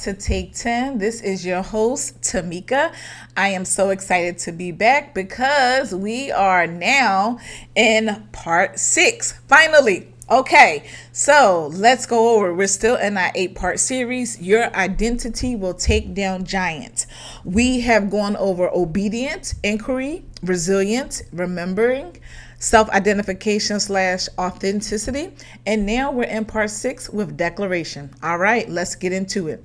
to Take 10. This is your host, Tameka. I am so excited to be back because we are now in part six. Finally, Okay, so let's go over. We're still in our eight part series. Your identity will take down giants. We have gone over obedient, inquiry, resilient, remembering, self identification slash authenticity. And now we're in part six with declaration. All right, let's get into it.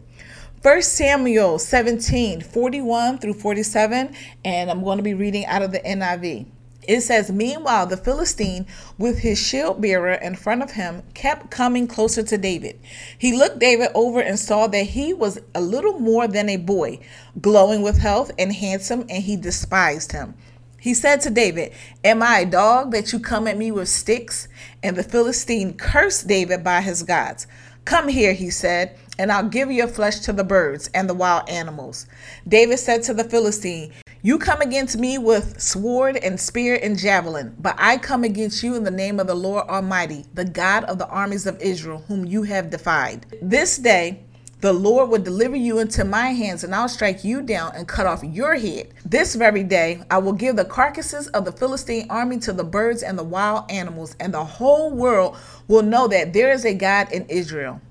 First Samuel 17, 41 through 47, and I'm going to be reading out of the NIV. It says, Meanwhile, the Philistine, with his shield bearer in front of him, kept coming closer to David. He looked David over and saw that he was a little more than a boy, glowing with health and handsome, and he despised him. He said to David, Am I a dog that you come at me with sticks? And the Philistine cursed David by his gods. Come here, he said, and I'll give your flesh to the birds and the wild animals. David said to the Philistine, you come against me with sword and spear and javelin, but I come against you in the name of the Lord Almighty, the God of the armies of Israel, whom you have defied. This day, the Lord will deliver you into my hands, and I'll strike you down and cut off your head. This very day, I will give the carcasses of the Philistine army to the birds and the wild animals, and the whole world will know that there is a God in Israel.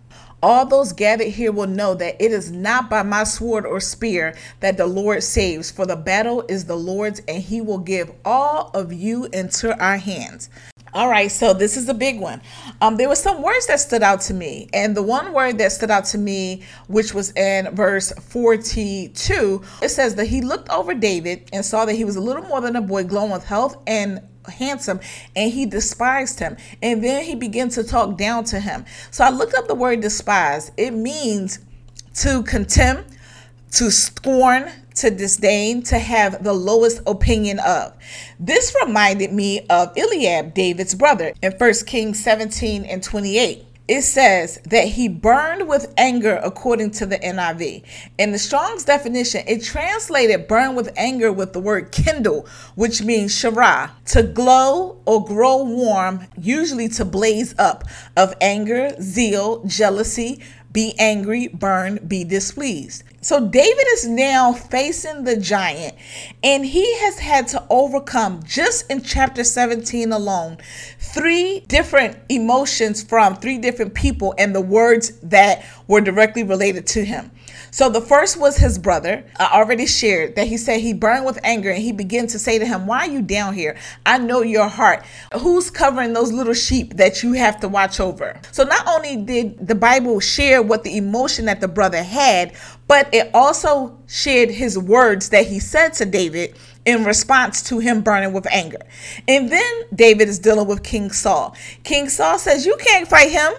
All those gathered here will know that it is not by my sword or spear that the Lord saves, for the battle is the Lord's, and he will give all of you into our hands. All right, so this is a big one. Um, there were some words that stood out to me, and the one word that stood out to me, which was in verse 42, it says that he looked over David and saw that he was a little more than a boy, glowing with health and handsome and he despised him. And then he began to talk down to him. So i looked up the word despise. It means to contemn to scorn to disdain to have the lowest opinion of this reminded me of eliab david's brother in 1 kings 17 and 28 it says that he burned with anger according to the NIV. In the Strong's definition, it translated burn with anger with the word kindle, which means shara, to glow or grow warm, usually to blaze up, of anger, zeal, jealousy, be angry, burn, be displeased. So David is now facing the giant, and he has had to overcome just in chapter 17 alone three different emotions from three different people and the words that were directly related to him. So the first was his brother. I already shared that he said he burned with anger and he began to say to him, Why are you down here? I know your heart. Who's covering those little sheep that you have to watch over? So not only did the Bible share what the emotion that the brother had, but it also shared his words that he said to David in response to him burning with anger. And then David is dealing with King Saul. King Saul says, You can't fight him.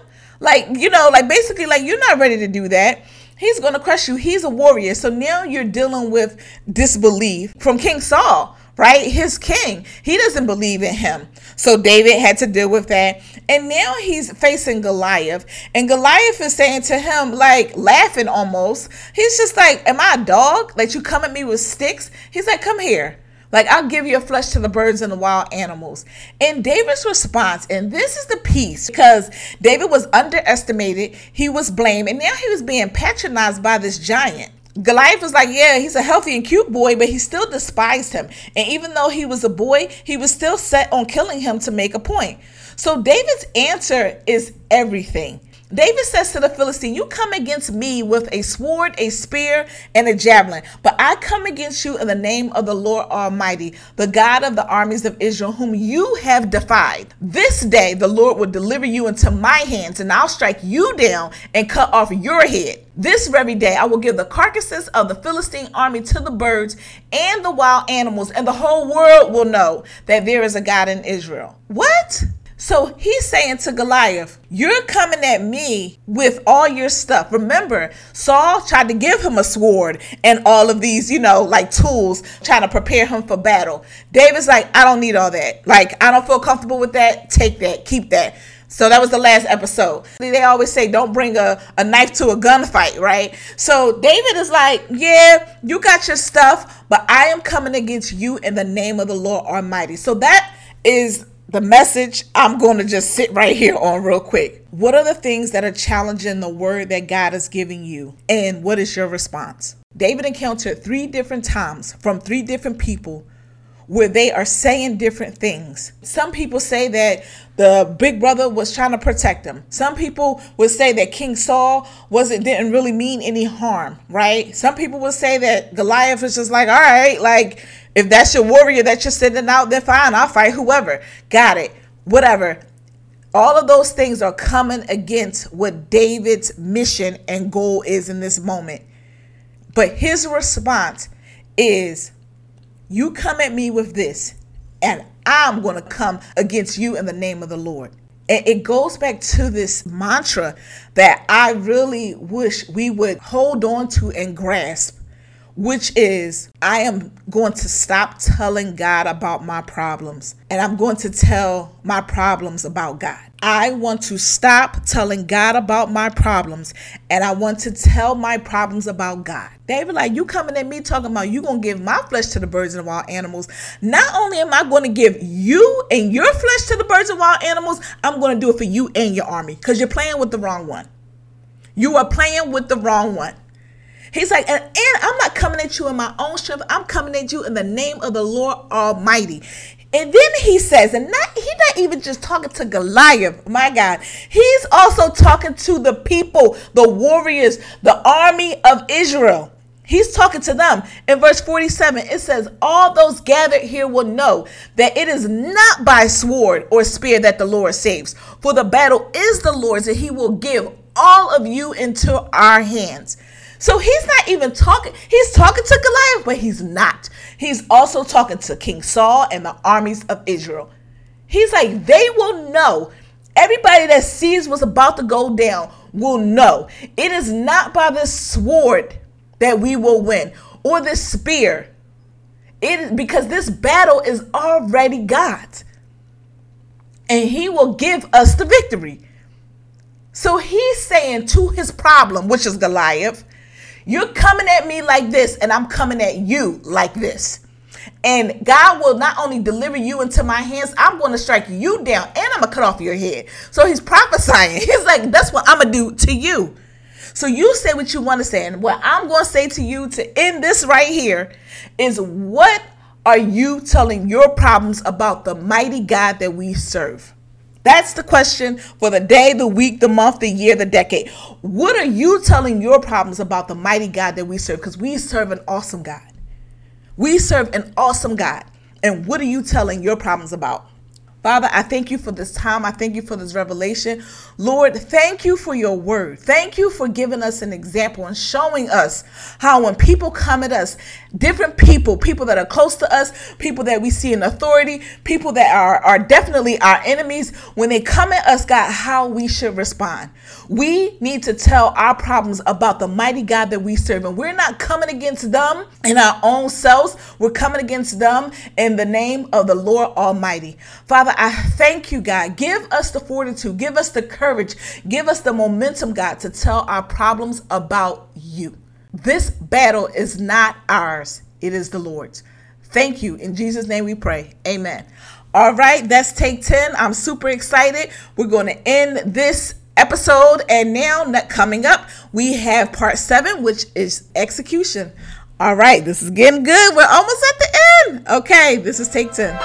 Like, you know, like basically, like, you're not ready to do that. He's going to crush you. He's a warrior. So now you're dealing with disbelief from King Saul, right? His king. He doesn't believe in him. So David had to deal with that. And now he's facing Goliath. And Goliath is saying to him, like laughing almost, he's just like, Am I a dog? Like you come at me with sticks? He's like, Come here. Like, I'll give your flesh to the birds and the wild animals. And David's response, and this is the piece, because David was underestimated, he was blamed, and now he was being patronized by this giant. Goliath was like, yeah, he's a healthy and cute boy, but he still despised him. And even though he was a boy, he was still set on killing him to make a point. So David's answer is everything. David says to the Philistine, You come against me with a sword, a spear, and a javelin, but I come against you in the name of the Lord Almighty, the God of the armies of Israel, whom you have defied. This day the Lord will deliver you into my hands, and I'll strike you down and cut off your head. This very day I will give the carcasses of the Philistine army to the birds and the wild animals, and the whole world will know that there is a God in Israel. What? So he's saying to Goliath, You're coming at me with all your stuff. Remember, Saul tried to give him a sword and all of these, you know, like tools, trying to prepare him for battle. David's like, I don't need all that. Like, I don't feel comfortable with that. Take that, keep that. So that was the last episode. They always say don't bring a, a knife to a gunfight, right? So David is like, Yeah, you got your stuff, but I am coming against you in the name of the Lord Almighty. So that is the message I'm going to just sit right here on real quick. What are the things that are challenging the word that God is giving you? And what is your response? David encountered three different times from three different people where they are saying different things. Some people say that the big brother was trying to protect him. Some people would say that King Saul wasn't didn't really mean any harm, right? Some people would say that Goliath was just like, all right, like if that's your warrior that you're sending out, then fine, I'll fight whoever. Got it. Whatever. All of those things are coming against what David's mission and goal is in this moment. But his response is, You come at me with this, and I'm going to come against you in the name of the Lord. And it goes back to this mantra that I really wish we would hold on to and grasp which is I am going to stop telling God about my problems and I'm going to tell my problems about God. I want to stop telling God about my problems and I want to tell my problems about God. David, like you coming at me talking about you gonna give my flesh to the birds and wild animals. Not only am I to give you and your flesh to the birds and wild animals, I'm to do it for you and your army because you're playing with the wrong one. You are playing with the wrong one. He's like, and, and I'm not coming at you in my own strength. I'm coming at you in the name of the Lord Almighty. And then he says, and not he's not even just talking to Goliath, my God. He's also talking to the people, the warriors, the army of Israel. He's talking to them. In verse 47, it says, All those gathered here will know that it is not by sword or spear that the Lord saves, for the battle is the Lord's, and he will give all of you into our hands. So he's not even talking, he's talking to Goliath, but he's not. He's also talking to King Saul and the armies of Israel. He's like, they will know. Everybody that sees what's about to go down will know. It is not by the sword that we will win or this spear. It is because this battle is already God's. And he will give us the victory. So he's saying to his problem, which is Goliath, you're coming at me like this, and I'm coming at you like this. And God will not only deliver you into my hands, I'm going to strike you down and I'm going to cut off your head. So he's prophesying. He's like, that's what I'm going to do to you. So you say what you want to say. And what I'm going to say to you to end this right here is what are you telling your problems about the mighty God that we serve? That's the question for the day, the week, the month, the year, the decade. What are you telling your problems about the mighty God that we serve? Because we serve an awesome God. We serve an awesome God. And what are you telling your problems about? Father, I thank you for this time. I thank you for this revelation. Lord, thank you for your word. Thank you for giving us an example and showing us how when people come at us, different people, people that are close to us, people that we see in authority, people that are, are definitely our enemies, when they come at us, God, how we should respond. We need to tell our problems about the mighty God that we serve. And we're not coming against them in our own selves. We're coming against them in the name of the Lord Almighty. Father, I thank you, God. Give us the fortitude, give us the courage, give us the momentum, God, to tell our problems about you. This battle is not ours, it is the Lord's. Thank you. In Jesus' name we pray. Amen. All right, that's take 10. I'm super excited. We're going to end this episode. And now, coming up, we have part seven, which is execution. All right, this is getting good. We're almost at the end. Okay, this is take 10.